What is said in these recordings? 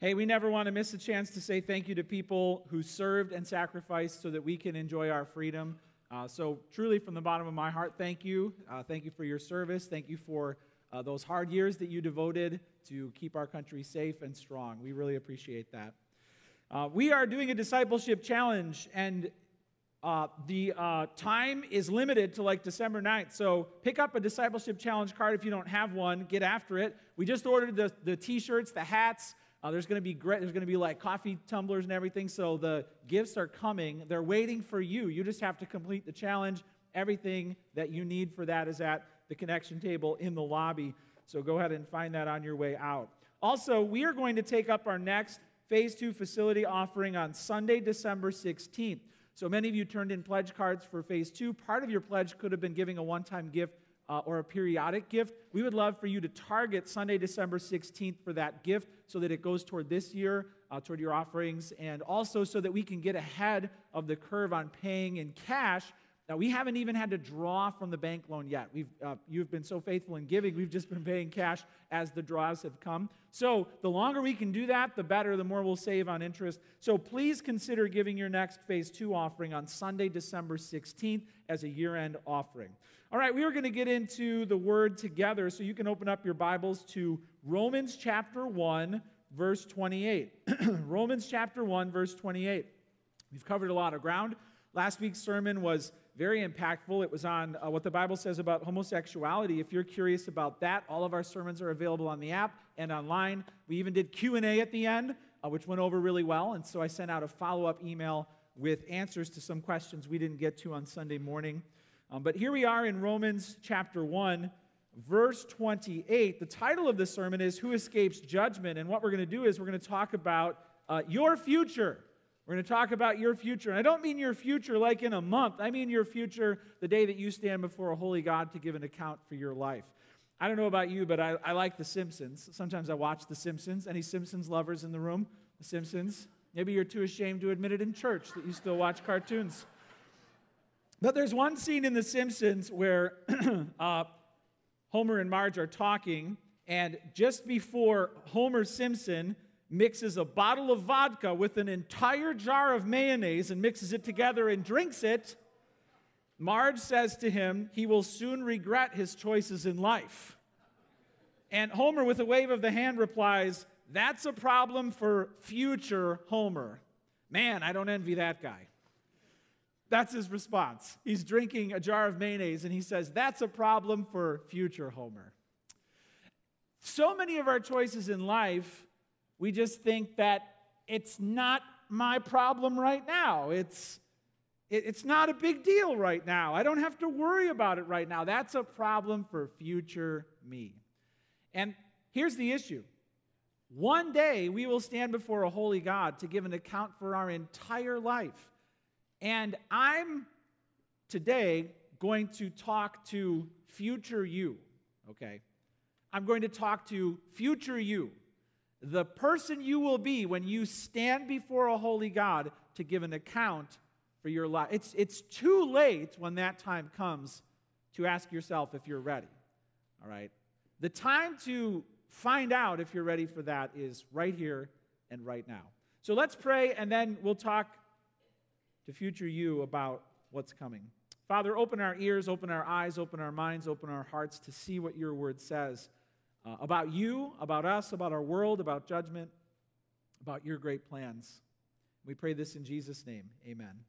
Hey, we never want to miss a chance to say thank you to people who served and sacrificed so that we can enjoy our freedom. Uh, so, truly, from the bottom of my heart, thank you. Uh, thank you for your service. Thank you for uh, those hard years that you devoted to keep our country safe and strong. We really appreciate that. Uh, we are doing a discipleship challenge, and uh, the uh, time is limited to like December 9th. So pick up a discipleship challenge card if you don't have one. Get after it. We just ordered the, the t shirts, the hats. Uh, there's going to be great, there's going to be like coffee tumblers and everything. So the gifts are coming. They're waiting for you. You just have to complete the challenge. Everything that you need for that is at the connection table in the lobby. So go ahead and find that on your way out. Also, we are going to take up our next phase two facility offering on Sunday, December 16th. So many of you turned in pledge cards for phase two. Part of your pledge could have been giving a one time gift uh, or a periodic gift. We would love for you to target Sunday, December 16th for that gift so that it goes toward this year, uh, toward your offerings, and also so that we can get ahead of the curve on paying in cash now, we haven't even had to draw from the bank loan yet. We've, uh, you've been so faithful in giving, we've just been paying cash as the draws have come. So, the longer we can do that, the better, the more we'll save on interest. So, please consider giving your next phase two offering on Sunday, December 16th, as a year end offering. All right, we are going to get into the word together, so you can open up your Bibles to Romans chapter 1, verse 28. Romans chapter 1, verse 28. We've covered a lot of ground. Last week's sermon was very impactful. It was on uh, what the Bible says about homosexuality. If you're curious about that, all of our sermons are available on the app and online. We even did Q&A at the end, uh, which went over really well, and so I sent out a follow-up email with answers to some questions we didn't get to on Sunday morning. Um, but here we are in Romans chapter 1, verse 28. The title of the sermon is Who Escapes Judgment? And what we're going to do is we're going to talk about uh, your future. We're going to talk about your future. And I don't mean your future like in a month, I mean your future the day that you stand before a holy God to give an account for your life. I don't know about you, but I, I like The Simpsons. Sometimes I watch The Simpsons. Any Simpsons lovers in the room? The Simpsons? Maybe you're too ashamed to admit it in church that you still watch cartoons. But there's one scene in The Simpsons where uh, Homer and Marge are talking, and just before Homer Simpson mixes a bottle of vodka with an entire jar of mayonnaise and mixes it together and drinks it, Marge says to him, he will soon regret his choices in life. And Homer, with a wave of the hand, replies, That's a problem for future Homer. Man, I don't envy that guy. That's his response. He's drinking a jar of mayonnaise and he says, That's a problem for future Homer. So many of our choices in life we just think that it's not my problem right now. It's, it's not a big deal right now. I don't have to worry about it right now. That's a problem for future me. And here's the issue one day we will stand before a holy God to give an account for our entire life. And I'm today going to talk to future you, okay? I'm going to talk to future you the person you will be when you stand before a holy God to give an account for your life. It's, it's too late when that time comes to ask yourself if you're ready. All right? The time to find out if you're ready for that is right here and right now. So let's pray and then we'll talk to future you about what's coming. Father, open our ears, open our eyes, open our minds, open our hearts to see what your word says uh, about you, about us, about our world, about judgment, about your great plans. We pray this in Jesus' name. Amen.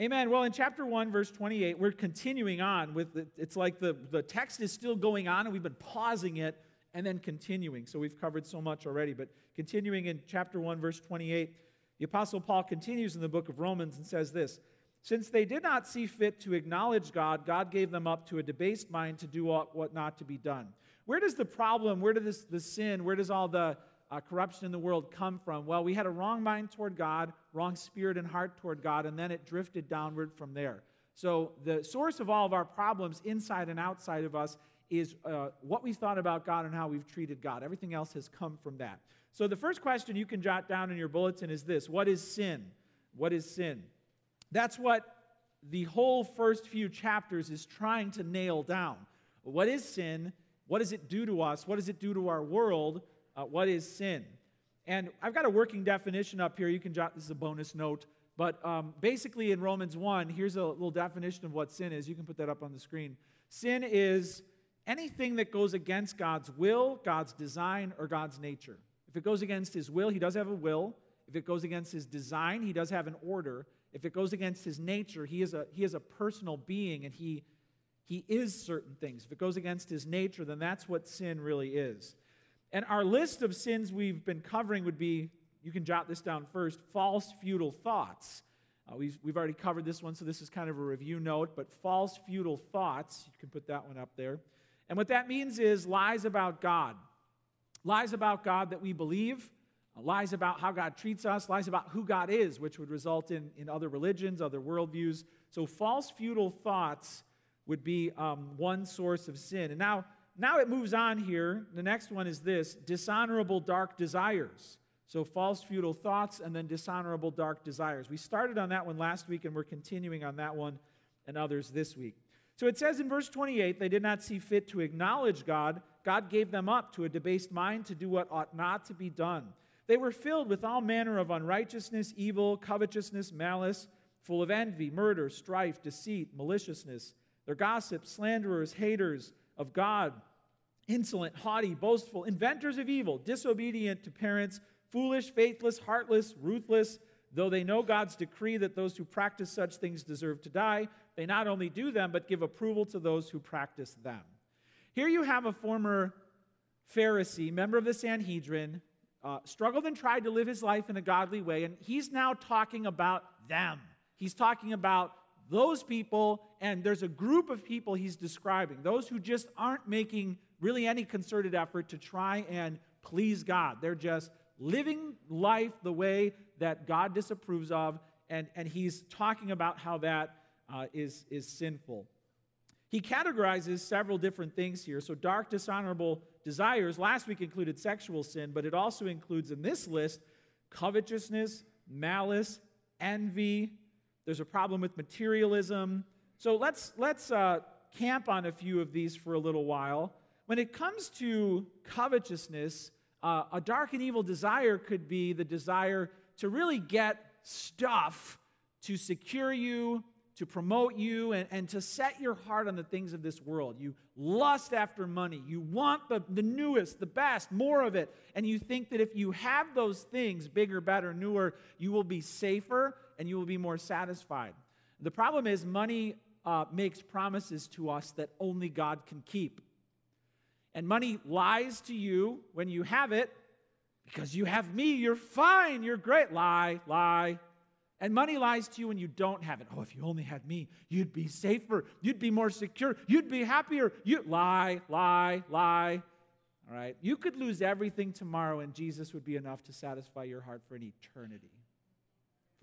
Amen. Well, in chapter 1, verse 28, we're continuing on with the, it's like the, the text is still going on, and we've been pausing it and then continuing. So we've covered so much already. But continuing in chapter 1, verse 28, the Apostle Paul continues in the book of Romans and says this Since they did not see fit to acknowledge God, God gave them up to a debased mind to do what not to be done. Where does the problem, where does this, the sin, where does all the uh, corruption in the world come from? Well, we had a wrong mind toward God, wrong spirit and heart toward God, and then it drifted downward from there. So, the source of all of our problems, inside and outside of us, is uh, what we thought about God and how we've treated God. Everything else has come from that. So, the first question you can jot down in your bulletin is this What is sin? What is sin? That's what the whole first few chapters is trying to nail down. What is sin? What does it do to us? What does it do to our world? Uh, what is sin? And I've got a working definition up here. You can jot this is a bonus note. But um, basically, in Romans 1, here's a little definition of what sin is. You can put that up on the screen. Sin is anything that goes against God's will, God's design, or God's nature. If it goes against his will, he does have a will. If it goes against his design, he does have an order. If it goes against his nature, he is a, he is a personal being and he, he is certain things. If it goes against his nature, then that's what sin really is. And our list of sins we've been covering would be you can jot this down first false, futile thoughts. Uh, we've, we've already covered this one, so this is kind of a review note, but false, futile thoughts, you can put that one up there. And what that means is lies about God. Lies about God that we believe, uh, lies about how God treats us, lies about who God is, which would result in, in other religions, other worldviews. So, false, futile thoughts would be um, one source of sin. And now, now it moves on here. The next one is this dishonorable dark desires. So, false, futile thoughts, and then dishonorable, dark desires. We started on that one last week, and we're continuing on that one and others this week. So, it says in verse 28 they did not see fit to acknowledge God. God gave them up to a debased mind to do what ought not to be done. They were filled with all manner of unrighteousness, evil, covetousness, malice, full of envy, murder, strife, deceit, maliciousness. They're gossips, slanderers, haters of God, insolent, haughty, boastful, inventors of evil, disobedient to parents foolish, faithless, heartless, ruthless, though they know God's decree that those who practice such things deserve to die, they not only do them, but give approval to those who practice them. Here you have a former Pharisee, member of the Sanhedrin, uh, struggled and tried to live his life in a godly way, and he's now talking about them. He's talking about those people, and there's a group of people he's describing, those who just aren't making really any concerted effort to try and please God. They're just living life the way that God disapproves of, and, and he's talking about how that uh, is is sinful. He categorizes several different things here. So, dark, dishonorable desires, last week included sexual sin, but it also includes in this list covetousness, malice, envy. There's a problem with materialism. So, let's, let's uh, camp on a few of these for a little while. When it comes to covetousness, uh, a dark and evil desire could be the desire to really get stuff to secure you, to promote you, and, and to set your heart on the things of this world. You lust after money. You want the, the newest, the best, more of it. And you think that if you have those things, bigger, better, newer, you will be safer and you will be more satisfied. The problem is, money uh, makes promises to us that only God can keep. And money lies to you when you have it because you have me, you're fine, you're great. Lie, lie. And money lies to you when you don't have it. Oh, if you only had me, you'd be safer, you'd be more secure, you'd be happier. You lie, lie, lie. All right? You could lose everything tomorrow and Jesus would be enough to satisfy your heart for an eternity.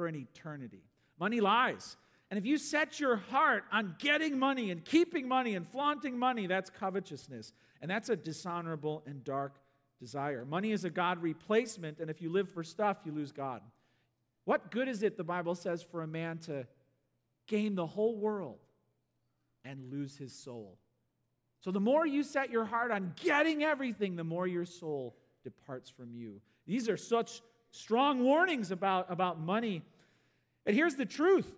For an eternity. Money lies. And if you set your heart on getting money and keeping money and flaunting money, that's covetousness. And that's a dishonorable and dark desire. Money is a God replacement, and if you live for stuff, you lose God. What good is it, the Bible says, for a man to gain the whole world and lose his soul? So the more you set your heart on getting everything, the more your soul departs from you. These are such strong warnings about, about money. And here's the truth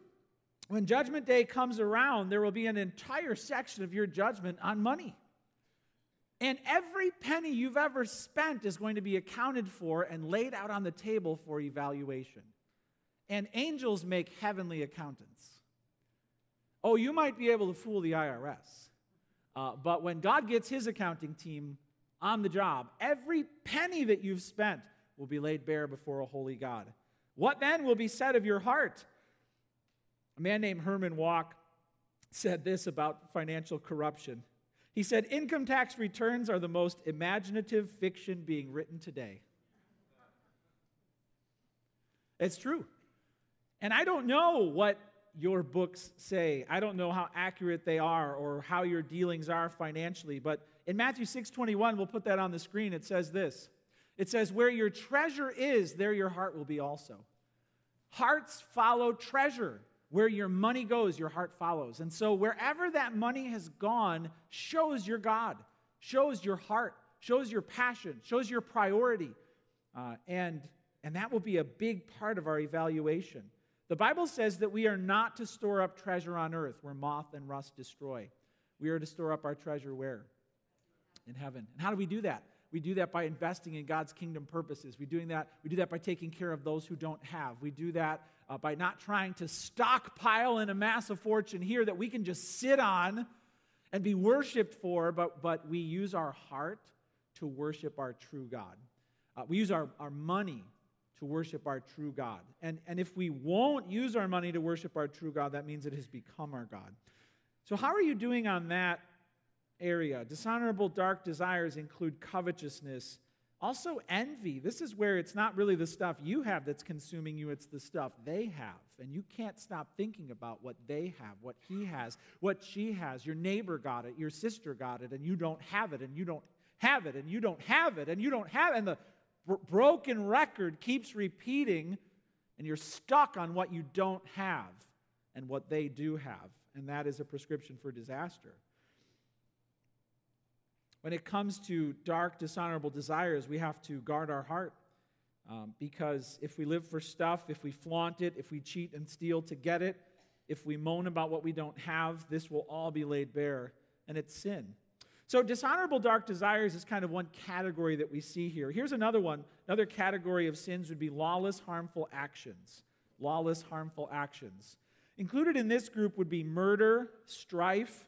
when Judgment Day comes around, there will be an entire section of your judgment on money. And every penny you've ever spent is going to be accounted for and laid out on the table for evaluation. And angels make heavenly accountants. Oh, you might be able to fool the IRS. Uh, but when God gets his accounting team on the job, every penny that you've spent will be laid bare before a holy God. What then will be said of your heart? A man named Herman Wouk said this about financial corruption. He said, Income tax returns are the most imaginative fiction being written today. It's true. And I don't know what your books say. I don't know how accurate they are or how your dealings are financially, but in Matthew 6:21, we'll put that on the screen. It says this. It says, "Where your treasure is, there your heart will be also." Hearts follow treasure. Where your money goes, your heart follows. And so, wherever that money has gone, shows your God, shows your heart, shows your passion, shows your priority. Uh, and, and that will be a big part of our evaluation. The Bible says that we are not to store up treasure on earth where moth and rust destroy. We are to store up our treasure where? In heaven. And how do we do that? We do that by investing in God's kingdom purposes. We, doing that, we do that by taking care of those who don't have. We do that uh, by not trying to stockpile and amass a fortune here that we can just sit on and be worshiped for, but, but we use our heart to worship our true God. Uh, we use our, our money to worship our true God. And, and if we won't use our money to worship our true God, that means it has become our God. So, how are you doing on that area? Dishonorable dark desires include covetousness, also envy. This is where it's not really the stuff you have that's consuming you, it's the stuff they have. And you can't stop thinking about what they have, what he has, what she has. Your neighbor got it, your sister got it, and you don't have it, and you don't have it, and you don't have it, and you don't have it. And the broken record keeps repeating, and you're stuck on what you don't have and what they do have. And that is a prescription for disaster. When it comes to dark, dishonorable desires, we have to guard our heart. Um, because if we live for stuff, if we flaunt it, if we cheat and steal to get it, if we moan about what we don't have, this will all be laid bare, and it's sin. So, dishonorable dark desires is kind of one category that we see here. Here's another one. Another category of sins would be lawless, harmful actions. Lawless, harmful actions. Included in this group would be murder, strife,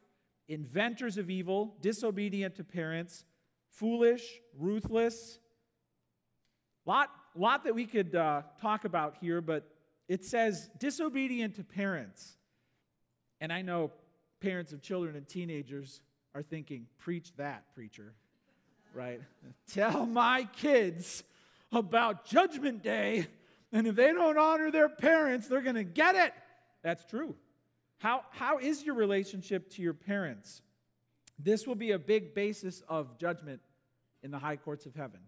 inventors of evil, disobedient to parents, foolish, ruthless. Lot, lot that we could uh, talk about here, but it says disobedient to parents. And I know parents of children and teenagers are thinking, preach that, preacher, right? Tell my kids about Judgment Day, and if they don't honor their parents, they're going to get it. That's true. How, how is your relationship to your parents? This will be a big basis of judgment in the high courts of heaven.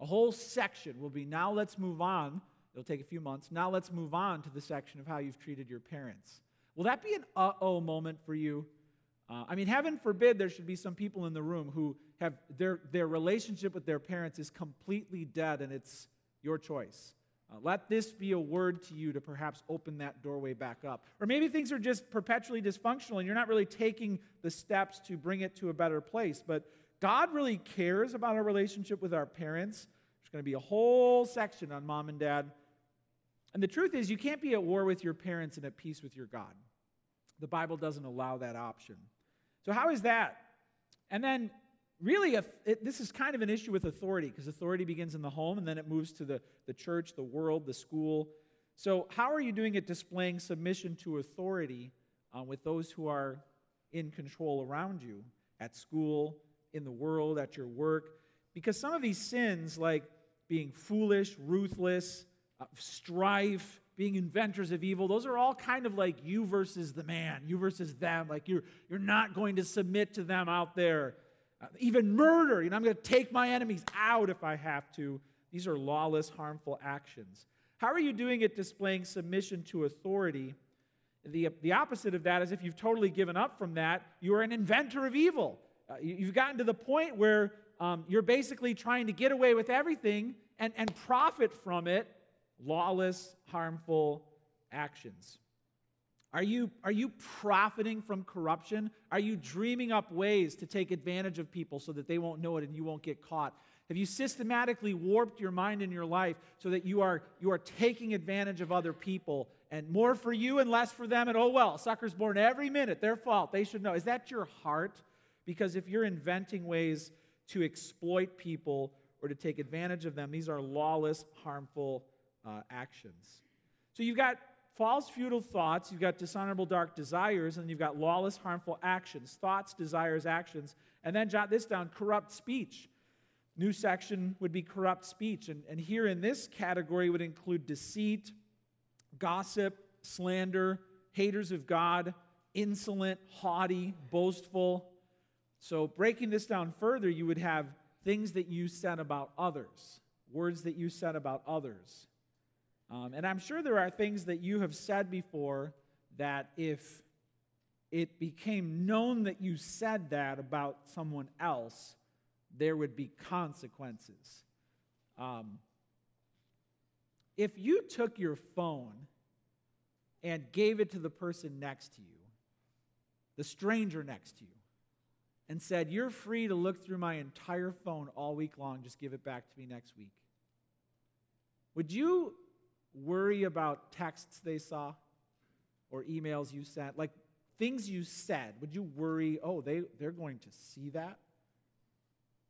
A whole section will be now let's move on. It'll take a few months. Now let's move on to the section of how you've treated your parents. Will that be an uh oh moment for you? Uh, I mean, heaven forbid there should be some people in the room who have their, their relationship with their parents is completely dead and it's your choice. Uh, let this be a word to you to perhaps open that doorway back up. Or maybe things are just perpetually dysfunctional and you're not really taking the steps to bring it to a better place. But God really cares about our relationship with our parents. There's going to be a whole section on mom and dad. And the truth is, you can't be at war with your parents and at peace with your God. The Bible doesn't allow that option. So, how is that? And then, really, it, this is kind of an issue with authority because authority begins in the home and then it moves to the, the church, the world, the school. So, how are you doing it displaying submission to authority uh, with those who are in control around you at school, in the world, at your work? Because some of these sins, like being foolish, ruthless, uh, strife, being inventors of evil, those are all kind of like you versus the man, you versus them. Like you're, you're not going to submit to them out there. Uh, even murder, you know, I'm going to take my enemies out if I have to. These are lawless, harmful actions. How are you doing it displaying submission to authority? The, the opposite of that is if you've totally given up from that, you are an inventor of evil. Uh, you, have gotten to the point where um, you're basically trying to get away with everything and, and profit from it lawless, harmful actions? Are you, are you profiting from corruption? Are you dreaming up ways to take advantage of people so that they won't know it and you won't get caught? Have you systematically warped your mind and your life so that you are, you are taking advantage of other people and more for you and less for them? And oh well, suckers born every minute, their fault, they should know. Is that your heart? Because if you're inventing ways to exploit people or to take advantage of them, these are lawless, harmful uh, actions. So you've got false, futile thoughts, you've got dishonorable, dark desires, and you've got lawless, harmful actions. Thoughts, desires, actions. And then jot this down corrupt speech. New section would be corrupt speech. And, and here in this category would include deceit, gossip, slander, haters of God, insolent, haughty, boastful. So, breaking this down further, you would have things that you said about others, words that you said about others. Um, and I'm sure there are things that you have said before that if it became known that you said that about someone else, there would be consequences. Um, if you took your phone and gave it to the person next to you, the stranger next to you, and said, You're free to look through my entire phone all week long, just give it back to me next week. Would you worry about texts they saw or emails you sent? Like things you said, would you worry, oh, they, they're going to see that?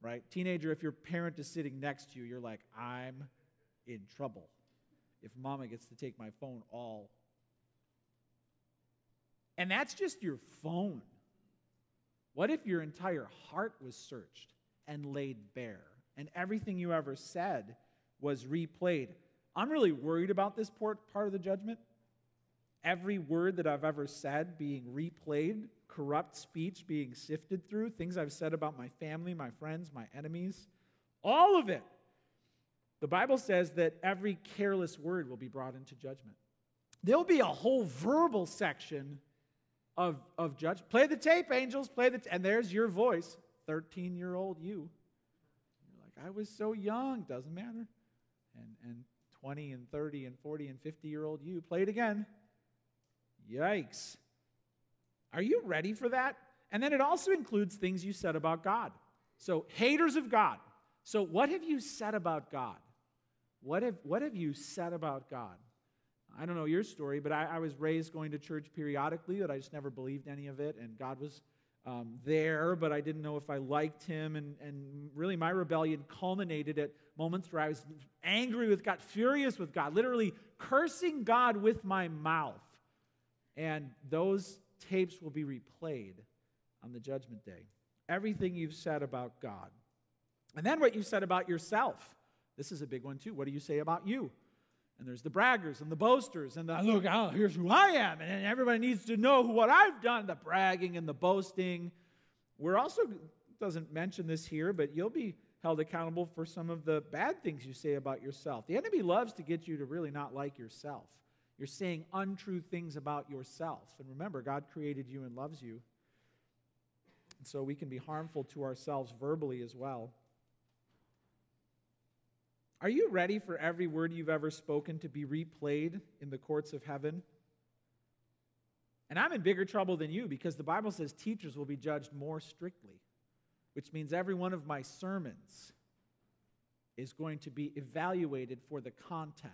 Right? Teenager, if your parent is sitting next to you, you're like, I'm in trouble if mama gets to take my phone all. And that's just your phone. What if your entire heart was searched and laid bare and everything you ever said was replayed? I'm really worried about this part of the judgment. Every word that I've ever said being replayed, corrupt speech being sifted through, things I've said about my family, my friends, my enemies, all of it. The Bible says that every careless word will be brought into judgment. There'll be a whole verbal section of, of judge. Play the tape, angels, play the t- and there's your voice, 13 year old you. You're like, I was so young, doesn't matter. And, and 20 and 30 and 40 and 50 year old you. Play it again. Yikes. Are you ready for that? And then it also includes things you said about God. So, haters of God. So, what have you said about God? What have, what have you said about God? I don't know your story, but I, I was raised going to church periodically, but I just never believed any of it. And God was um, there, but I didn't know if I liked him. And, and really, my rebellion culminated at moments where I was angry with God, furious with God, literally cursing God with my mouth. And those tapes will be replayed on the judgment day. Everything you've said about God. And then what you said about yourself. This is a big one, too. What do you say about you? And there's the braggers and the boasters and the look, oh, here's who I am. And everybody needs to know what I've done, the bragging and the boasting. We're also, doesn't mention this here, but you'll be held accountable for some of the bad things you say about yourself. The enemy loves to get you to really not like yourself. You're saying untrue things about yourself. And remember, God created you and loves you. And so we can be harmful to ourselves verbally as well. Are you ready for every word you've ever spoken to be replayed in the courts of heaven? And I'm in bigger trouble than you because the Bible says teachers will be judged more strictly, which means every one of my sermons is going to be evaluated for the content.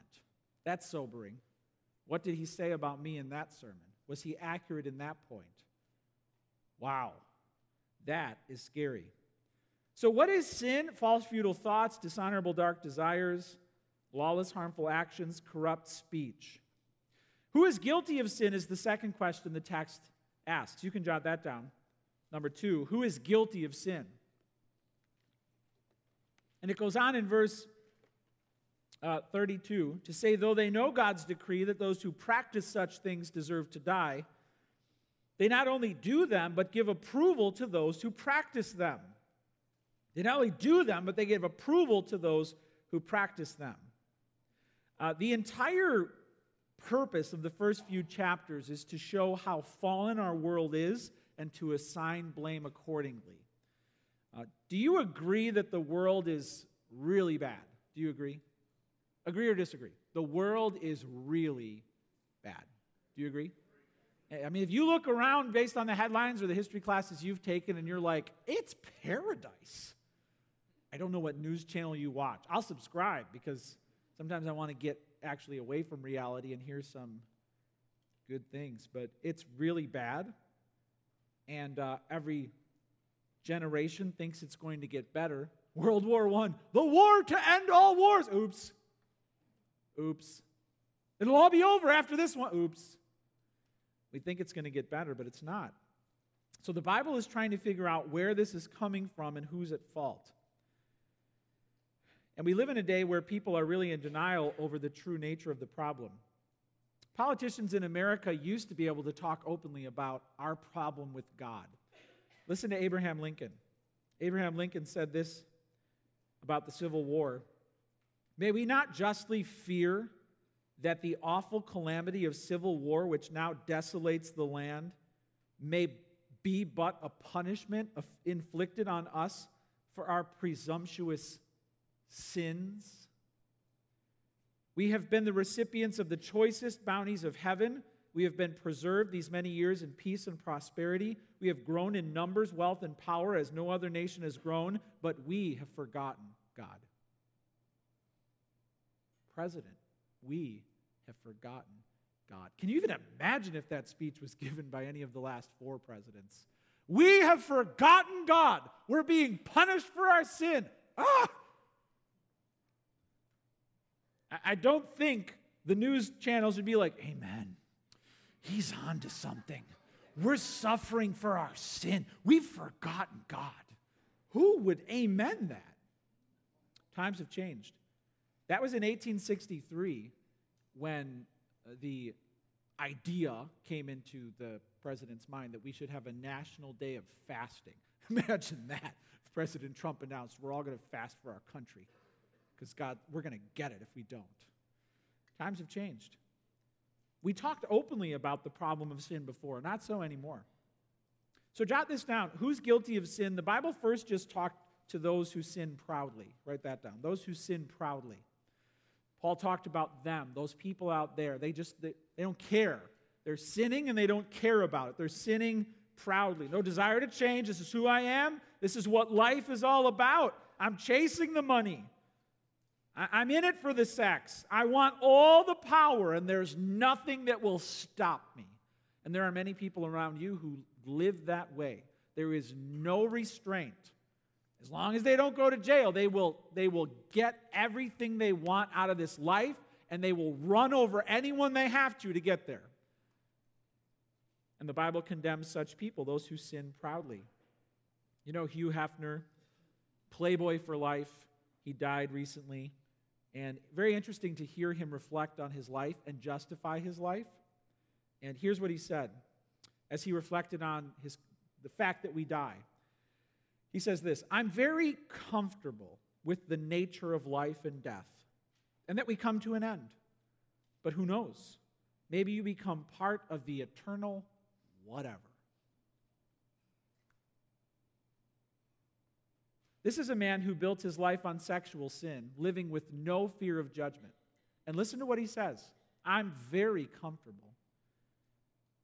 That's sobering. What did he say about me in that sermon? Was he accurate in that point? Wow, that is scary. So, what is sin? False, futile thoughts, dishonorable, dark desires, lawless, harmful actions, corrupt speech. Who is guilty of sin is the second question the text asks. You can jot that down. Number two, who is guilty of sin? And it goes on in verse uh, 32 to say, though they know God's decree that those who practice such things deserve to die, they not only do them, but give approval to those who practice them. They not only do them, but they give approval to those who practice them. Uh, the entire purpose of the first few chapters is to show how fallen our world is and to assign blame accordingly. Uh, do you agree that the world is really bad? Do you agree? Agree or disagree? The world is really bad. Do you agree? I mean, if you look around based on the headlines or the history classes you've taken and you're like, it's paradise. I don't know what news channel you watch. I'll subscribe because sometimes I want to get actually away from reality and hear some good things. But it's really bad. And uh, every generation thinks it's going to get better. World War I, the war to end all wars. Oops. Oops. It'll all be over after this one. Oops. We think it's going to get better, but it's not. So the Bible is trying to figure out where this is coming from and who's at fault. And we live in a day where people are really in denial over the true nature of the problem. Politicians in America used to be able to talk openly about our problem with God. Listen to Abraham Lincoln. Abraham Lincoln said this about the Civil War May we not justly fear that the awful calamity of civil war, which now desolates the land, may be but a punishment inflicted on us for our presumptuous sins. We have been the recipients of the choicest bounties of heaven. We have been preserved these many years in peace and prosperity. We have grown in numbers, wealth, and power as no other nation has grown, but we have forgotten God. President, we have forgotten God. Can you even imagine if that speech was given by any of the last four presidents? We have forgotten God. We're being punished for our sin. Ah! I don't think the news channels would be like, Amen. He's on to something. We're suffering for our sin. We've forgotten God. Who would amen that? Times have changed. That was in 1863 when uh, the idea came into the president's mind that we should have a national day of fasting. Imagine that. President Trump announced we're all going to fast for our country because God, we're going to get it if we don't. Times have changed. We talked openly about the problem of sin before, not so anymore. So jot this down. Who's guilty of sin? The Bible first just talked to those who sin proudly. Write that down. Those who sin proudly. Paul talked about them, those people out there. They just they, they don't care. They're sinning and they don't care about it. They're sinning proudly. No desire to change. This is who I am. This is what life is all about. I'm chasing the money. I'm in it for the sex. I want all the power, and there's nothing that will stop me. And there are many people around you who live that way. There is no restraint. As long as they don't go to jail, they will, they will get everything they want out of this life, and they will run over anyone they have to to get there. And the Bible condemns such people, those who sin proudly. You know, Hugh Hefner, playboy for life, he died recently. And very interesting to hear him reflect on his life and justify his life. And here's what he said as he reflected on his, the fact that we die. He says this I'm very comfortable with the nature of life and death, and that we come to an end. But who knows? Maybe you become part of the eternal whatever. This is a man who built his life on sexual sin, living with no fear of judgment. And listen to what he says I'm very comfortable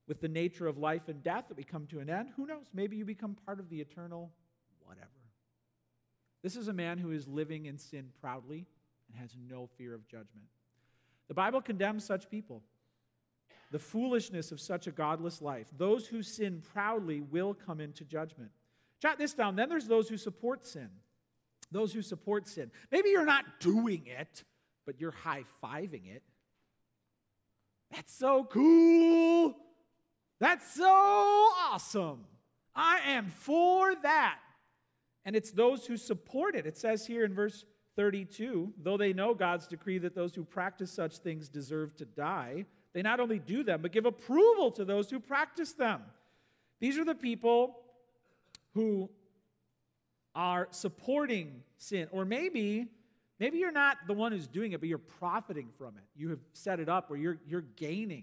with the nature of life and death that we come to an end. Who knows? Maybe you become part of the eternal whatever. This is a man who is living in sin proudly and has no fear of judgment. The Bible condemns such people. The foolishness of such a godless life. Those who sin proudly will come into judgment. Jot this down. Then there's those who support sin. Those who support sin. Maybe you're not doing it, but you're high fiving it. That's so cool. That's so awesome. I am for that. And it's those who support it. It says here in verse 32 though they know God's decree that those who practice such things deserve to die, they not only do them, but give approval to those who practice them. These are the people who are supporting sin. Or maybe, maybe you're not the one who's doing it, but you're profiting from it. You have set it up where you're, you're gaining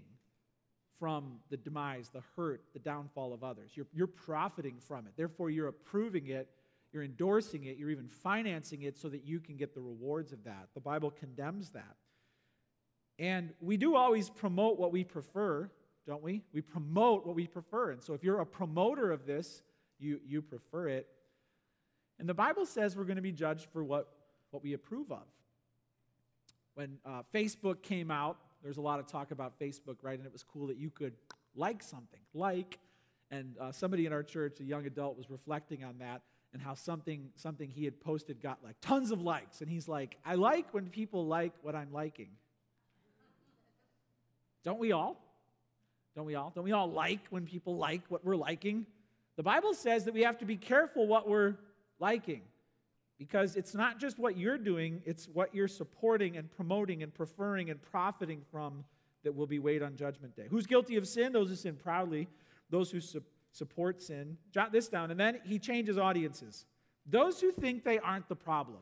from the demise, the hurt, the downfall of others. You're, you're profiting from it. Therefore, you're approving it, you're endorsing it, you're even financing it so that you can get the rewards of that. The Bible condemns that. And we do always promote what we prefer, don't we? We promote what we prefer. And so if you're a promoter of this, you, you prefer it. And the Bible says we're going to be judged for what, what we approve of. When uh, Facebook came out, there's a lot of talk about Facebook, right? And it was cool that you could like something, like. And uh, somebody in our church, a young adult, was reflecting on that and how something, something he had posted got like tons of likes. And he's like, I like when people like what I'm liking. Don't we all? Don't we all? Don't we all like when people like what we're liking? The Bible says that we have to be careful what we're liking because it's not just what you're doing, it's what you're supporting and promoting and preferring and profiting from that will be weighed on Judgment Day. Who's guilty of sin? Those who sin proudly, those who su- support sin. Jot this down. And then he changes audiences. Those who think they aren't the problem.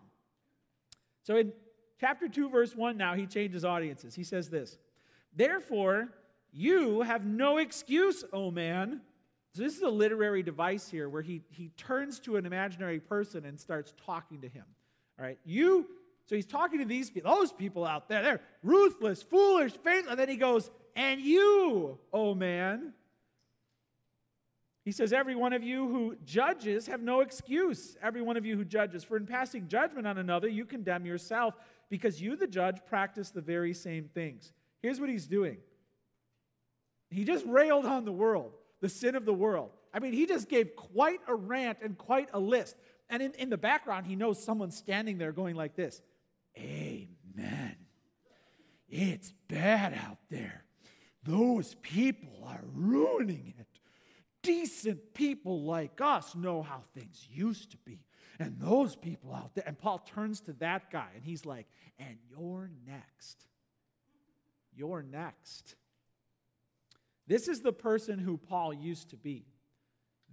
So in chapter 2, verse 1 now, he changes audiences. He says this Therefore, you have no excuse, O man so this is a literary device here where he, he turns to an imaginary person and starts talking to him. All right, you So he's talking to these those people out there. They're ruthless, foolish, faithless. And then he goes, And you, oh man. He says, Every one of you who judges have no excuse. Every one of you who judges. For in passing judgment on another, you condemn yourself, because you, the judge, practice the very same things. Here's what he's doing he just railed on the world, the sin of the world. I mean, he just gave quite a rant and quite a list. And in, in the background, he knows someone standing there going like this Amen. It's bad out there. Those people are ruining it. Decent people like us know how things used to be. And those people out there, and Paul turns to that guy and he's like, and you're next. You're next. This is the person who Paul used to be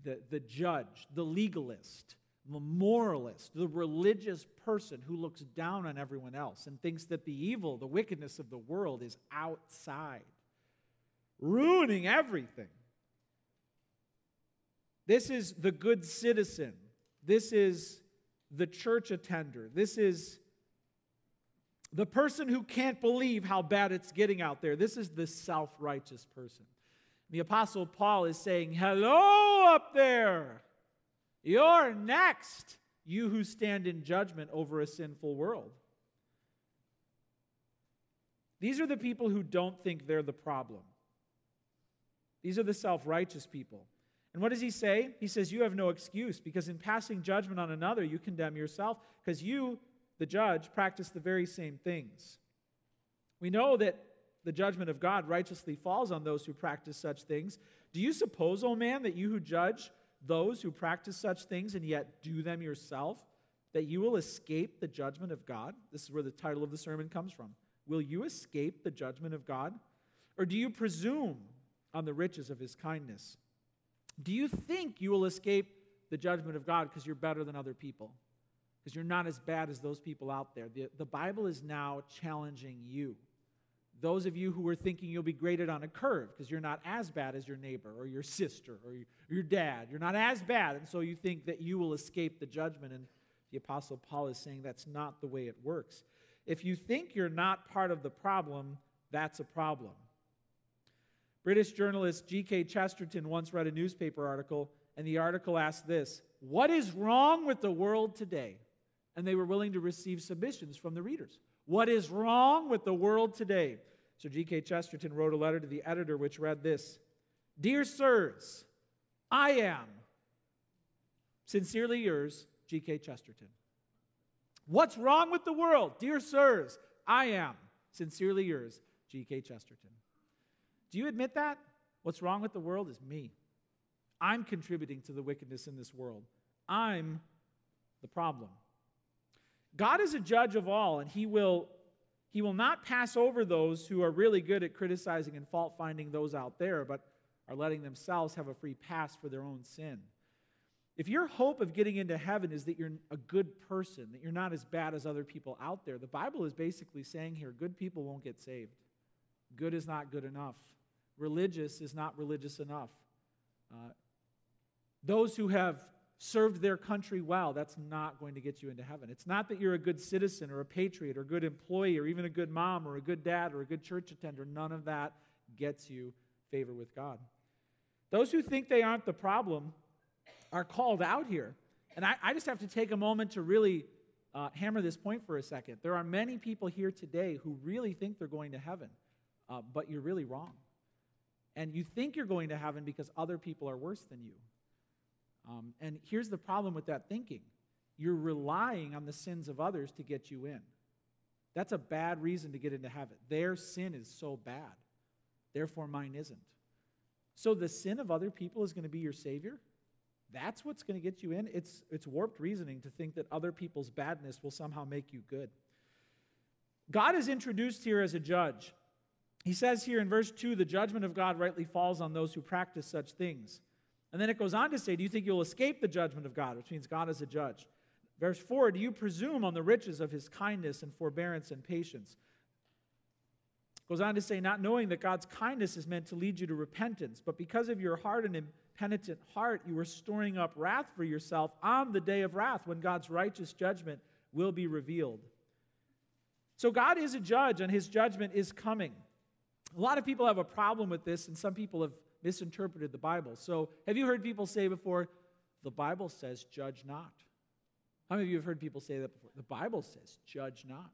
the, the judge, the legalist, the moralist, the religious person who looks down on everyone else and thinks that the evil, the wickedness of the world is outside, ruining everything. This is the good citizen. This is the church attender. This is the person who can't believe how bad it's getting out there. This is the self righteous person. The Apostle Paul is saying, Hello up there. You're next, you who stand in judgment over a sinful world. These are the people who don't think they're the problem. These are the self righteous people. And what does he say? He says, You have no excuse because in passing judgment on another, you condemn yourself because you, the judge, practice the very same things. We know that the judgment of God righteously falls on those who practice such things. Do you suppose, O oh man, that you who judge those who practice such things and yet do them yourself, that you will escape the judgment of God? This is where the title of the sermon comes from. Will you escape the judgment of God? Or do you presume on the riches of his kindness? Do you think you will escape the judgment of God because you're better than other people? Because you're not as bad as those people out there. The, the Bible is now challenging you. Those of you who are thinking you'll be graded on a curve because you're not as bad as your neighbor or your sister or your dad, you're not as bad, and so you think that you will escape the judgment. And the Apostle Paul is saying that's not the way it works. If you think you're not part of the problem, that's a problem. British journalist G.K. Chesterton once read a newspaper article, and the article asked this What is wrong with the world today? And they were willing to receive submissions from the readers. What is wrong with the world today? So G.K. Chesterton wrote a letter to the editor which read this Dear Sirs, I am sincerely yours, G.K. Chesterton. What's wrong with the world? Dear Sirs, I am sincerely yours, G.K. Chesterton. Do you admit that? What's wrong with the world is me. I'm contributing to the wickedness in this world. I'm the problem. God is a judge of all, and He will he will not pass over those who are really good at criticizing and fault finding those out there, but are letting themselves have a free pass for their own sin. If your hope of getting into heaven is that you're a good person, that you're not as bad as other people out there, the Bible is basically saying here good people won't get saved. Good is not good enough. Religious is not religious enough. Uh, those who have served their country well, that's not going to get you into heaven. It's not that you're a good citizen or a patriot or a good employee or even a good mom or a good dad or a good church attender. None of that gets you favor with God. Those who think they aren't the problem are called out here. And I, I just have to take a moment to really uh, hammer this point for a second. There are many people here today who really think they're going to heaven, uh, but you're really wrong. And you think you're going to heaven because other people are worse than you. Um, and here's the problem with that thinking you're relying on the sins of others to get you in. That's a bad reason to get into heaven. Their sin is so bad, therefore mine isn't. So the sin of other people is going to be your Savior? That's what's going to get you in? It's, it's warped reasoning to think that other people's badness will somehow make you good. God is introduced here as a judge. He says here in verse 2 the judgment of God rightly falls on those who practice such things. And then it goes on to say, Do you think you'll escape the judgment of God, which means God is a judge? Verse 4 Do you presume on the riches of his kindness and forbearance and patience? Goes on to say, Not knowing that God's kindness is meant to lead you to repentance, but because of your hard and impenitent heart, you are storing up wrath for yourself on the day of wrath when God's righteous judgment will be revealed. So God is a judge, and his judgment is coming. A lot of people have a problem with this, and some people have misinterpreted the Bible. So, have you heard people say before, the Bible says, judge not? How many of you have heard people say that before? The Bible says, judge not.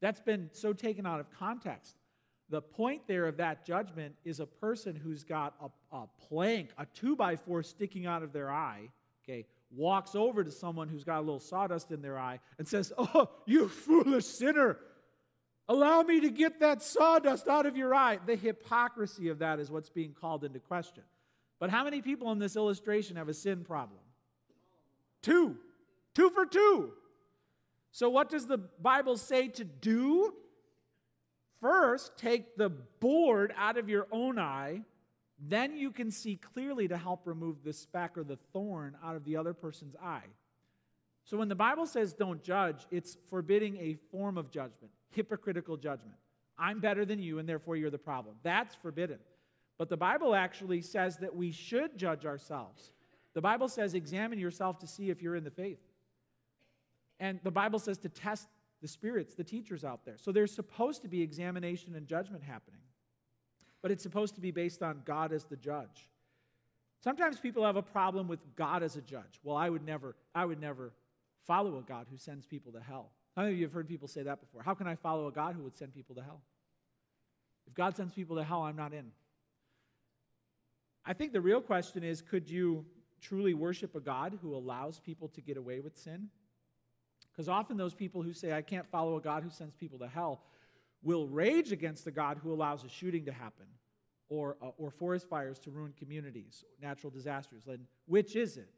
That's been so taken out of context. The point there of that judgment is a person who's got a, a plank, a two by four sticking out of their eye, okay, walks over to someone who's got a little sawdust in their eye and says, Oh, you foolish sinner, allow me to get that sawdust out of your eye. The hypocrisy of that is what's being called into question. But how many people in this illustration have a sin problem? Two. Two for two. So, what does the Bible say to do? First, take the board out of your own eye. Then you can see clearly to help remove the speck or the thorn out of the other person's eye. So, when the Bible says don't judge, it's forbidding a form of judgment, hypocritical judgment. I'm better than you, and therefore you're the problem. That's forbidden. But the Bible actually says that we should judge ourselves. The Bible says, examine yourself to see if you're in the faith. And the Bible says to test the spirits, the teachers out there. So there's supposed to be examination and judgment happening. But it's supposed to be based on God as the judge. Sometimes people have a problem with God as a judge. Well, I would never, I would never follow a God who sends people to hell. How many of you have heard people say that before? How can I follow a God who would send people to hell? If God sends people to hell, I'm not in. I think the real question is could you truly worship a God who allows people to get away with sin? Because often those people who say, I can't follow a God who sends people to hell, will rage against the God who allows a shooting to happen or, uh, or forest fires to ruin communities, natural disasters. And which is it?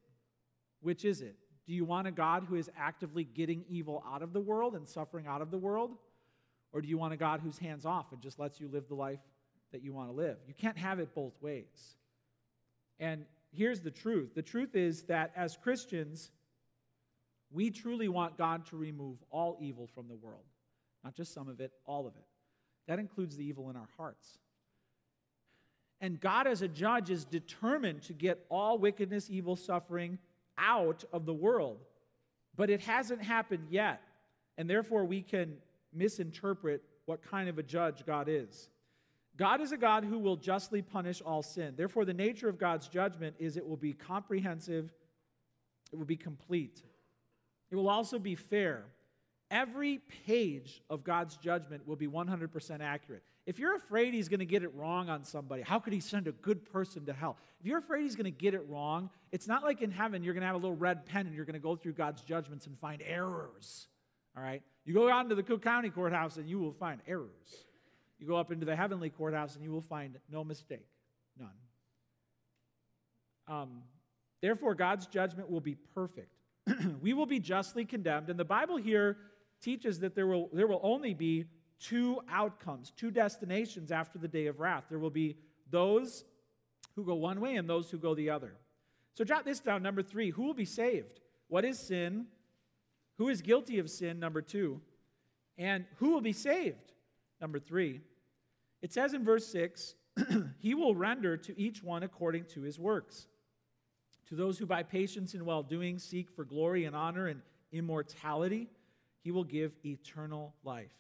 Which is it? Do you want a God who is actively getting evil out of the world and suffering out of the world? Or do you want a God who's hands off and just lets you live the life that you want to live? You can't have it both ways. And here's the truth the truth is that as Christians, we truly want God to remove all evil from the world, not just some of it, all of it. That includes the evil in our hearts. And God, as a judge, is determined to get all wickedness, evil, suffering out of the world. But it hasn't happened yet. And therefore, we can misinterpret what kind of a judge God is. God is a God who will justly punish all sin. Therefore, the nature of God's judgment is it will be comprehensive, it will be complete, it will also be fair. Every page of God's judgment will be 100% accurate. If you're afraid he's going to get it wrong on somebody, how could he send a good person to hell? If you're afraid he's going to get it wrong, it's not like in heaven you're going to have a little red pen and you're going to go through God's judgments and find errors. All right? You go out into the Cook County courthouse and you will find errors. You go up into the heavenly courthouse and you will find no mistake, none. Um, therefore, God's judgment will be perfect. we will be justly condemned. And the Bible here teaches that there will, there will only be two outcomes, two destinations after the day of wrath. There will be those who go one way and those who go the other. So jot this down. Number three, who will be saved? What is sin? Who is guilty of sin? Number two. And who will be saved? Number three. It says in verse six, He will render to each one according to his works. To those who by patience and well doing seek for glory and honor and immortality, he will give eternal life.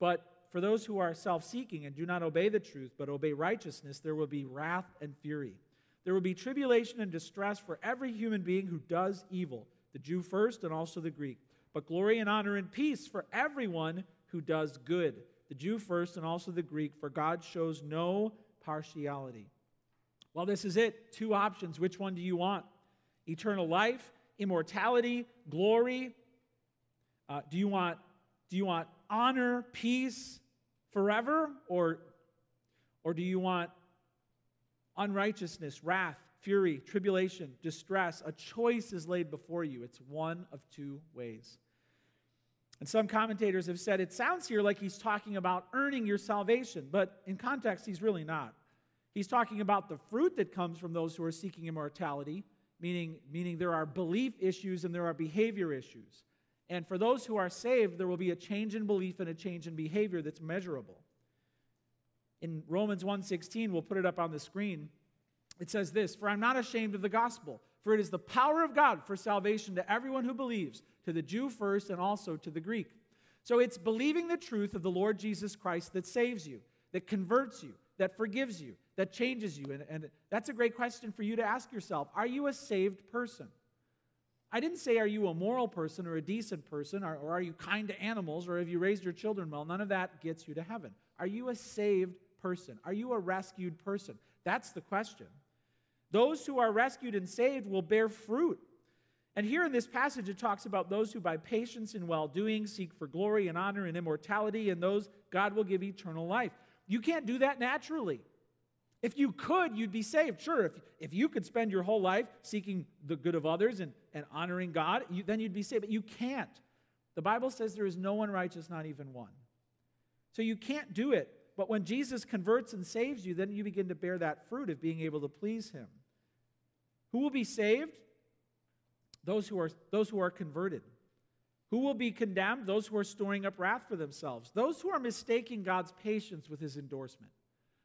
But for those who are self seeking and do not obey the truth, but obey righteousness, there will be wrath and fury. There will be tribulation and distress for every human being who does evil, the Jew first and also the Greek. But glory and honor and peace for everyone who does good, the Jew first and also the Greek, for God shows no partiality. Well, this is it. Two options. Which one do you want? Eternal life, immortality, glory? Uh, do you want do you want honor, peace forever, or or do you want unrighteousness, wrath, fury, tribulation, distress? A choice is laid before you. It's one of two ways. And some commentators have said it sounds here like he's talking about earning your salvation, but in context, he's really not. He's talking about the fruit that comes from those who are seeking immortality, meaning, meaning there are belief issues and there are behavior issues. And for those who are saved, there will be a change in belief and a change in behavior that's measurable. In Romans 1:16, we'll put it up on the screen. It says this, "For I'm not ashamed of the gospel, for it is the power of God for salvation to everyone who believes, to the Jew first and also to the Greek." So it's believing the truth of the Lord Jesus Christ that saves you, that converts you, that forgives you, that changes you. And, and that's a great question for you to ask yourself Are you a saved person? I didn't say, Are you a moral person or a decent person, or, or are you kind to animals, or have you raised your children well? None of that gets you to heaven. Are you a saved person? Are you a rescued person? That's the question. Those who are rescued and saved will bear fruit. And here in this passage, it talks about those who by patience and well doing seek for glory and honor and immortality, and those God will give eternal life. You can't do that naturally. If you could, you'd be saved. Sure, if, if you could spend your whole life seeking the good of others and, and honoring God, you, then you'd be saved. But you can't. The Bible says there is no one righteous, not even one. So you can't do it. But when Jesus converts and saves you, then you begin to bear that fruit of being able to please Him. Who will be saved? Those who are, those who are converted. Who will be condemned? Those who are storing up wrath for themselves. Those who are mistaking God's patience with His endorsement.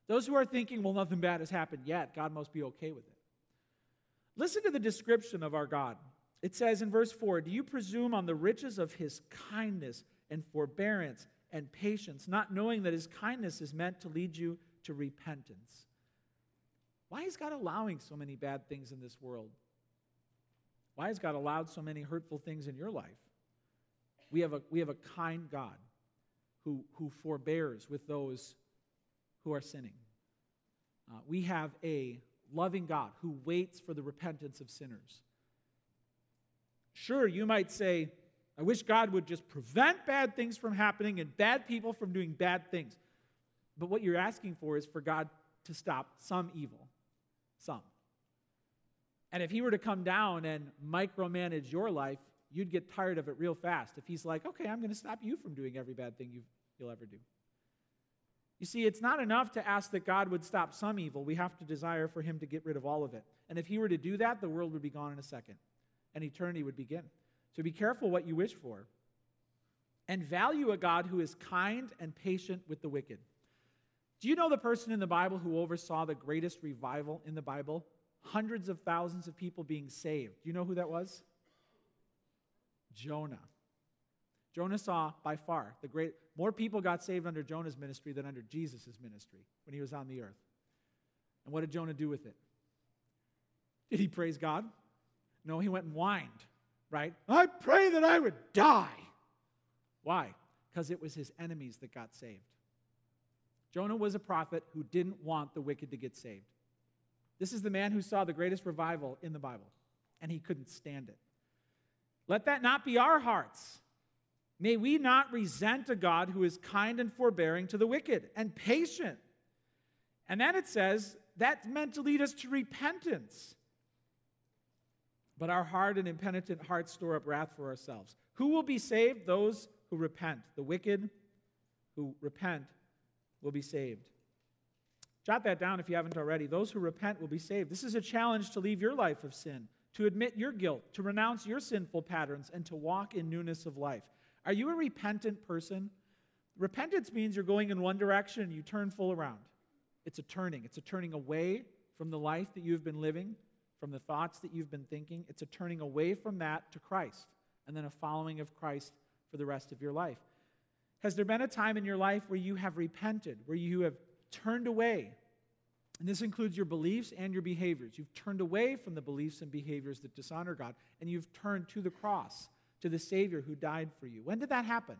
Those who are thinking, well, nothing bad has happened yet, God must be okay with it. Listen to the description of our God. It says in verse 4 Do you presume on the riches of his kindness and forbearance and patience, not knowing that his kindness is meant to lead you to repentance? Why is God allowing so many bad things in this world? Why has God allowed so many hurtful things in your life? We have a, we have a kind God who, who forbears with those who are sinning. Uh, we have a loving God who waits for the repentance of sinners. Sure, you might say, I wish God would just prevent bad things from happening and bad people from doing bad things. But what you're asking for is for God to stop some evil. Some. And if He were to come down and micromanage your life, you'd get tired of it real fast. If He's like, okay, I'm going to stop you from doing every bad thing you'll ever do. You see, it's not enough to ask that God would stop some evil. We have to desire for Him to get rid of all of it. And if He were to do that, the world would be gone in a second, and eternity would begin. So be careful what you wish for. And value a God who is kind and patient with the wicked. Do you know the person in the Bible who oversaw the greatest revival in the Bible? Hundreds of thousands of people being saved. Do you know who that was? Jonah. Jonah saw by far the great, more people got saved under Jonah's ministry than under Jesus' ministry when he was on the earth. And what did Jonah do with it? Did he praise God? No, he went and whined, right? I pray that I would die. Why? Because it was his enemies that got saved. Jonah was a prophet who didn't want the wicked to get saved. This is the man who saw the greatest revival in the Bible, and he couldn't stand it. Let that not be our hearts. May we not resent a God who is kind and forbearing to the wicked and patient. And then it says that's meant to lead us to repentance. But our hard and impenitent hearts store up wrath for ourselves. Who will be saved? Those who repent. The wicked who repent will be saved. Jot that down if you haven't already. Those who repent will be saved. This is a challenge to leave your life of sin, to admit your guilt, to renounce your sinful patterns, and to walk in newness of life. Are you a repentant person? Repentance means you're going in one direction and you turn full around. It's a turning, it's a turning away from the life that you've been living, from the thoughts that you've been thinking. It's a turning away from that to Christ, and then a following of Christ for the rest of your life. Has there been a time in your life where you have repented, where you have turned away? And this includes your beliefs and your behaviors. You've turned away from the beliefs and behaviors that dishonor God, and you've turned to the cross to the Savior who died for you. When did that happen?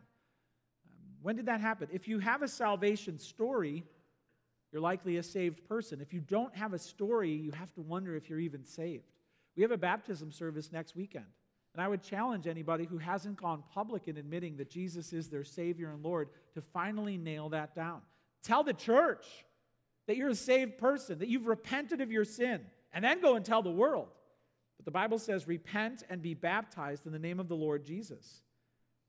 Um, when did that happen? If you have a salvation story, you're likely a saved person. If you don't have a story, you have to wonder if you're even saved. We have a baptism service next weekend. And I would challenge anybody who hasn't gone public in admitting that Jesus is their Savior and Lord to finally nail that down. Tell the church that you're a saved person, that you've repented of your sin, and then go and tell the world. But the Bible says, repent and be baptized in the name of the Lord Jesus.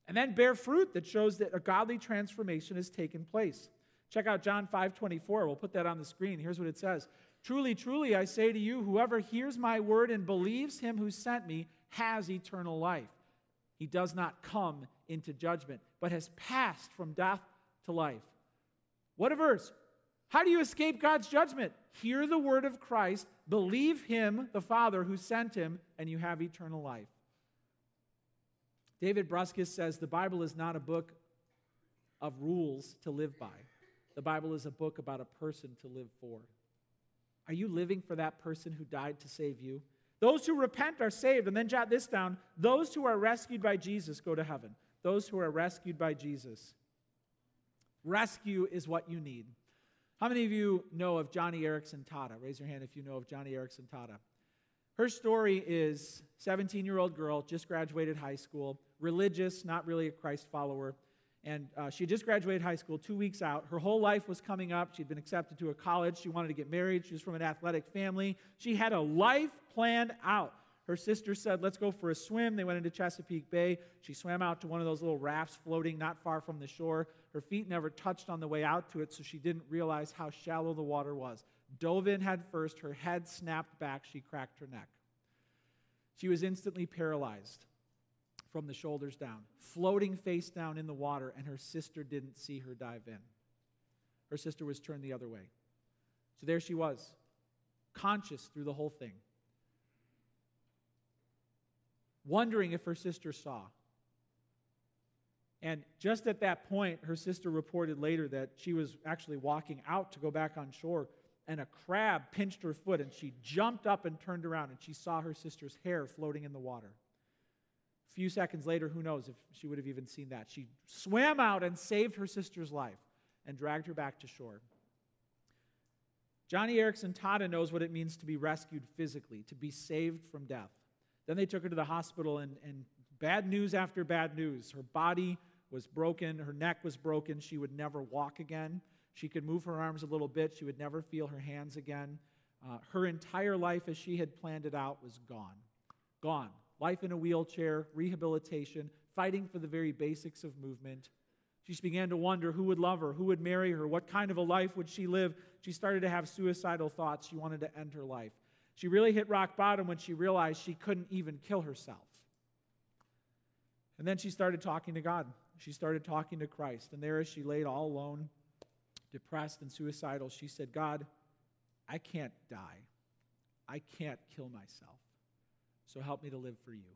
And then bear fruit that shows that a godly transformation has taken place. Check out John 5 24. We'll put that on the screen. Here's what it says Truly, truly, I say to you, whoever hears my word and believes him who sent me has eternal life. He does not come into judgment, but has passed from death to life. What a verse! How do you escape God's judgment? Hear the word of Christ, believe him, the Father who sent him, and you have eternal life. David Bruskus says the Bible is not a book of rules to live by. The Bible is a book about a person to live for. Are you living for that person who died to save you? Those who repent are saved. And then jot this down those who are rescued by Jesus go to heaven. Those who are rescued by Jesus. Rescue is what you need. How many of you know of Joni Eareckson Tada? Raise your hand if you know of Joni Eareckson Tada. Her story is 17 year old girl, just graduated high school, religious, not really a Christ follower. And uh, she just graduated high school two weeks out. Her whole life was coming up. She'd been accepted to a college. She wanted to get married. She was from an athletic family. She had a life planned out. Her sister said, Let's go for a swim. They went into Chesapeake Bay. She swam out to one of those little rafts floating not far from the shore. Her feet never touched on the way out to it, so she didn't realize how shallow the water was dove in head first, her head snapped back, she cracked her neck. She was instantly paralyzed from the shoulders down, floating face down in the water, and her sister didn't see her dive in. Her sister was turned the other way. So there she was, conscious through the whole thing, wondering if her sister saw. And just at that point, her sister reported later that she was actually walking out to go back on shore and a crab pinched her foot, and she jumped up and turned around, and she saw her sister's hair floating in the water. Few seconds later, who knows if she would have even seen that? She swam out and saved her sister's life and dragged her back to shore. Joni Eareckson Tada knows what it means to be rescued physically, to be saved from death. Then they took her to the hospital, and, and bad news after bad news. Her body was broken, her neck was broken, she would never walk again. She could move her arms a little bit. She would never feel her hands again. Uh, her entire life, as she had planned it out, was gone. Gone. Life in a wheelchair, rehabilitation, fighting for the very basics of movement. She began to wonder who would love her, who would marry her, what kind of a life would she live. She started to have suicidal thoughts. She wanted to end her life. She really hit rock bottom when she realized she couldn't even kill herself. And then she started talking to God. She started talking to Christ. And there, as she laid all alone, depressed and suicidal, she said, God, I can't die. I can't kill myself. So help me to live for you.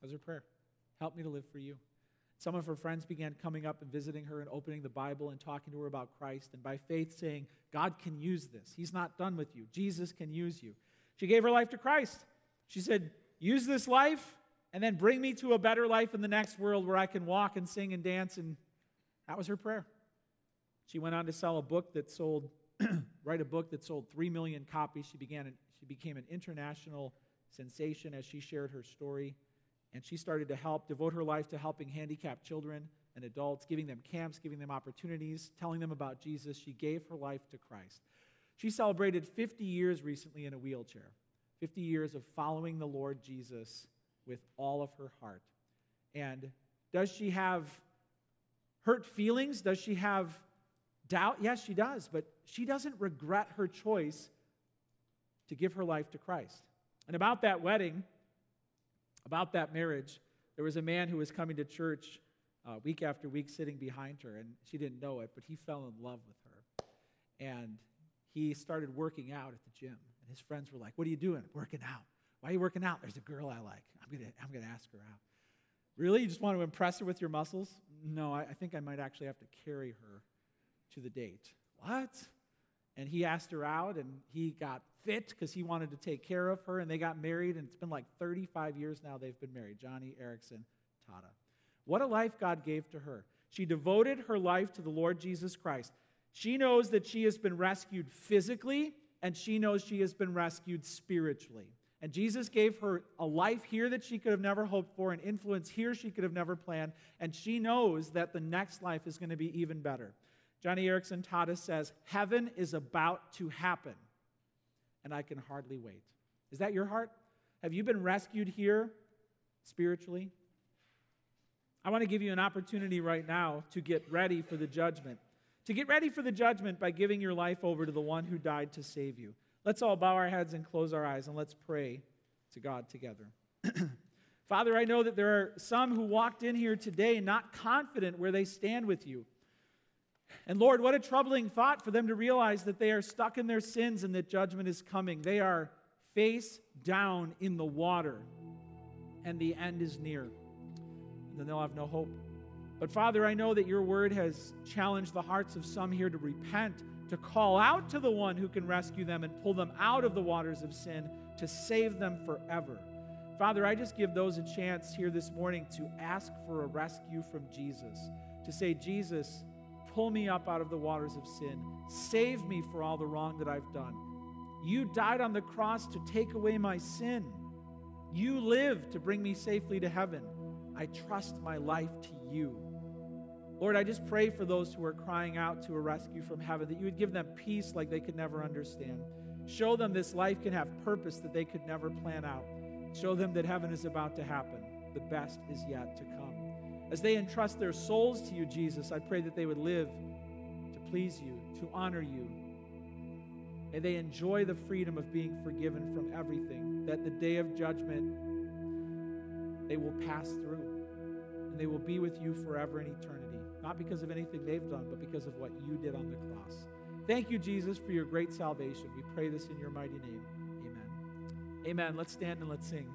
That was her prayer. Help me to live for you. Some of her friends began coming up and visiting her and opening the Bible and talking to her about Christ, and by faith saying, God can use this. He's not done with you. Jesus can use you. She gave her life to Christ. She said, Use this life and then bring me to a better life in the next world where I can walk and sing and dance. And that was her prayer. She went on to sell a book that sold, write a book that sold 3 million copies. She, began, she became an international sensation as she shared her story. And she started to help, devote her life to helping handicapped children and adults, giving them camps, giving them opportunities, telling them about Jesus. She gave her life to Christ. She celebrated 50 years recently in a wheelchair, 50 years of following the Lord Jesus with all of her heart. And does she have hurt feelings? Does she have Doubt? Yes, she does, but she doesn't regret her choice to give her life to Christ. And about that wedding, about that marriage, there was a man who was coming to church uh, week after week sitting behind her, and she didn't know it, but he fell in love with her. And he started working out at the gym. And his friends were like, What are you doing? Working out. Why are you working out? There's a girl I like. I'm going to I'm to ask her out. Really? You just want to impress her with your muscles? No, I, I think I might actually have to carry her to the date. What? And he asked her out, and he got fit because he wanted to take care of her, and they got married, and it's been like 35 years now they've been married. Joni Eareckson Tada. What a life God gave to her. She devoted her life to the Lord Jesus Christ. She knows that she has been rescued physically, and she knows she has been rescued spiritually. And Jesus gave her a life here that she could have never hoped for, an influence here she could have never planned, and she knows that the next life is going to be even better. Joni Eareckson Tada says, Heaven is about to happen, and I can hardly wait. Is that your heart? Have you been rescued here spiritually? I want to give you an opportunity right now to get ready for the judgment. To get ready for the judgment by giving your life over to the one who died to save you. Let's all bow our heads and close our eyes and let's pray to God together. Father, I know that there are some who walked in here today not confident where they stand with you. And Lord, what a troubling thought for them to realize that they are stuck in their sins and that judgment is coming. They are face down in the water, and the end is near. And then they'll have no hope. But Father, I know that your word has challenged the hearts of some here to repent, to call out to the one who can rescue them and pull them out of the waters of sin, to save them forever. Father, I just give those a chance here this morning to ask for a rescue from Jesus, to say, Jesus, pull me up out of the waters of sin, save me for all the wrong that I've done. You died on the cross to take away my sin. You live to bring me safely to heaven. I trust my life to you. Lord, I just pray for those who are crying out to a rescue from heaven that you would give them peace like they could never understand. Show them this life can have purpose that they could never plan out. Show them that heaven is about to happen. The best is yet to come. As they entrust their souls to you, Jesus, I pray that they would live to please you, to honor you. May they enjoy the freedom of being forgiven from everything, that the day of judgment they will pass through and they will be with you forever in eternity, not because of anything they've done, but because of what you did on the cross. Thank you, Jesus, for your great salvation. We pray this in your mighty name. Amen. Amen. Let's stand and let's sing.